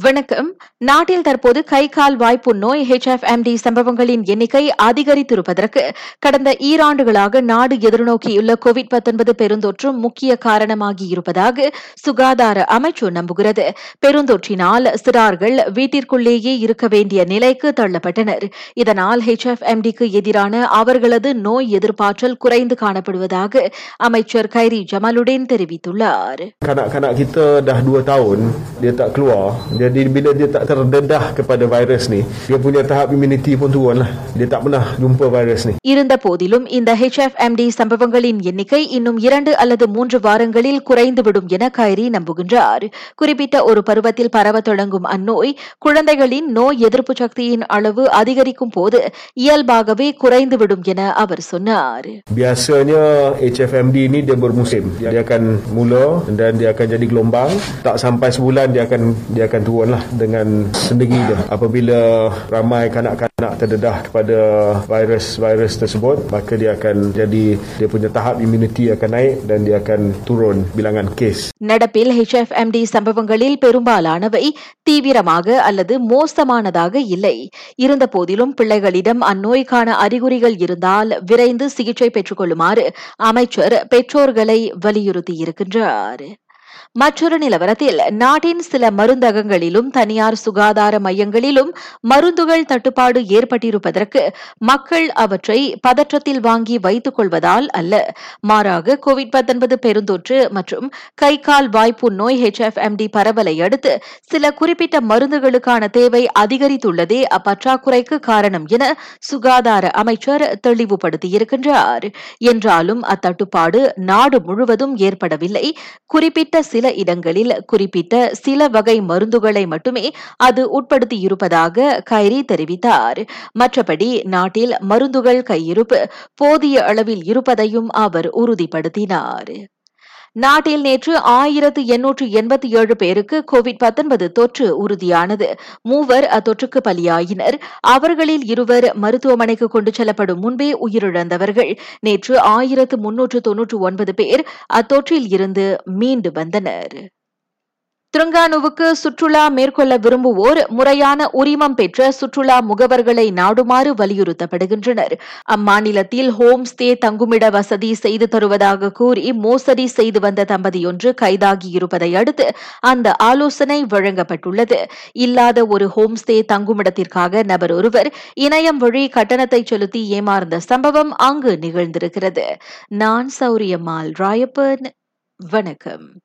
வணக்கம். நாட்டில் தற்போது கை கால் வாய்ப்பு நோய் ஹெச்எஃப்எம்டி சம்பவங்களின் எண்ணிக்கை அதிகரித்திருப்பதற்கு கடந்த ஈராண்டுகளாக நாடு எதிர்நோக்கியுள்ள கோவிட் பெருந்தொற்று முக்கிய காரணமாகியிருப்பதாக சுகாதார அமைச்சு நம்புகிறது. பெருந்தொற்றினால் சிறார்கள் வீட்டிற்குள்ளேயே இருக்க வேண்டிய நிலைக்கு தள்ளப்பட்டனர். இதனால் ஹெச்எஃப்எம்டிக்கு எதிரான அவர்களது நோய் எதிர்ப்பாற்றல் குறைந்து காணப்படுவதாக அமைச்சர் கைரி ஜமாலுடன் தெரிவித்துள்ளார். Kanak-kanak kita dah 2 tahun dia tak keluar. Jadi bila dia tak terdedah kepada virus ni, dia punya tahap immunity pun turun lah. Dia tak pernah jumpa virus ni. இருந்த போதிலும் இந்த ஹெச்எஃப்எம்டி சம்பவங்களின் எண்ணிக்கை இன்னும் இரண்டு அல்லது மூன்று வாரங்களில் குறைந்துவிடும் என கைரி நம்புகின்றார் குறிப்பிட்ட ஒரு பருவத்தில் பரவ தொடங்கும் அந்நோய் குழந்தைகளின் நோய் எதிர்ப்பு சக்தியின் அளவு அதிகரிக்கும் போது இயல்பாகவே குறைந்துவிடும் என அவர் சொன்னார் Biasanya HFMD ni dia bermusim. Dia akan mula dan dia akan jadi gelombang. Tak sampai sebulan dia akan dia akan turun lah dengan sendiri dia. Apabila ramai kanak-kanak terdedah kepada virus-virus tersebut, maka dia akan jadi dia punya tahap immunity akan naik dan dia akan turun bilangan kes. நடப்பில் HFMD சம்பவங்களில் பெரும்பாலானவை தீவிரமாக அல்லது மோசமானதாக இல்லை இருந்த போதிலும் பிள்ளைகளிடம் அந்நோய்க்கான அறிகுறிகள் இருந்தால் விரைந்து சிகிச்சை பெற்றுக் கொள்ளுமாறு அமைச்சர் பெற்றோர்களை வலியுறுத்தியிருக்கின்றார் மற்றொரு நிலவரத்தில் நாட்டின் சில மருந்தகங்களிலும் தனியார் சுகாதார மையங்களிலும் மருந்துகள் தட்டுப்பாடு ஏற்பட்டிருப்பதற்கு மக்கள் அவற்றை பதற்றத்தில் வாங்கி வைத்துக் கொள்வதால் அல்ல. மாறாக கோவிட் பெருந்தொற்று மற்றும் கை கால் வாய்ப்பு நோய் ஹெச்எஃப்எம்டி பரவலை அடுத்து சில குறிப்பிட்ட மருந்துகளுக்கான தேவை அதிகரித்துள்ளதே அப்பற்றாக்குறைக்கு காரணம் என சுகாதார அமைச்சர் தெளிவுபடுத்தியிருக்கின்றார். என்றாலும் அத்தட்டுப்பாடு நாடு முழுவதும் ஏற்படவில்லை. குறிப்பிட்ட சில இடங்களில் குறிப்பிட்ட சில வகை மருந்துகளை மட்டுமே அது உட்படுத்தியிருப்பதாக கைரி தெரிவித்தார். மற்றபடி நாட்டில் மருந்துகள் கையிருப்பு போதிய அளவில் இருப்பதையும் அவர் உறுதிப்படுத்தினார். நாட்டில் நேற்று ஆயிரத்து எண்ணூற்று எண்பத்தி ஏழு பேருக்கு கோவிட் பத்தொன்பது தொற்று உறுதியானது. மூவர் அத்தொற்றுக்கு பலியாயினர். அவர்களில் இருவர் மருத்துவமனைக்கு கொண்டு செல்லப்படும் முன்பே உயிரிழந்தவர்கள். நேற்று ஆயிரத்து முன்னூற்று தொன்னூற்று ஒன்பது பேர் அத்தொற்றில் இருந்து மீண்டு வந்தனர். திருங்கானுவுக்கு சுற்றுலா மேற்கொள்ள விரும்புவோர் முறையான உரிமம் பெற்ற சுற்றுலா முகவர்களை நாடுமாறு வலியுறுத்தப்படுகின்றனர். அம்மாநிலத்தில் ஹோம் ஸ்டே தங்குமிட வசதி செய்து தருவதாக கூறி மோசடி செய்து வந்த தம்பதியொன்று கைதாகியிருப்பதை அடுத்து அந்த ஆலோசனை வழங்கப்பட்டுள்ளது. இல்லாத ஒரு ஹோம் ஸ்டே தங்குமிடத்திற்காக நபர் ஒருவர் இணையம் வழி கட்டணத்தை செலுத்தி ஏமாறுந்த சம்பவம் அங்கு நிகழ்ந்திருக்கிறது. நான் சௌரியம்மாள் ராயப்பன். வணக்கம்.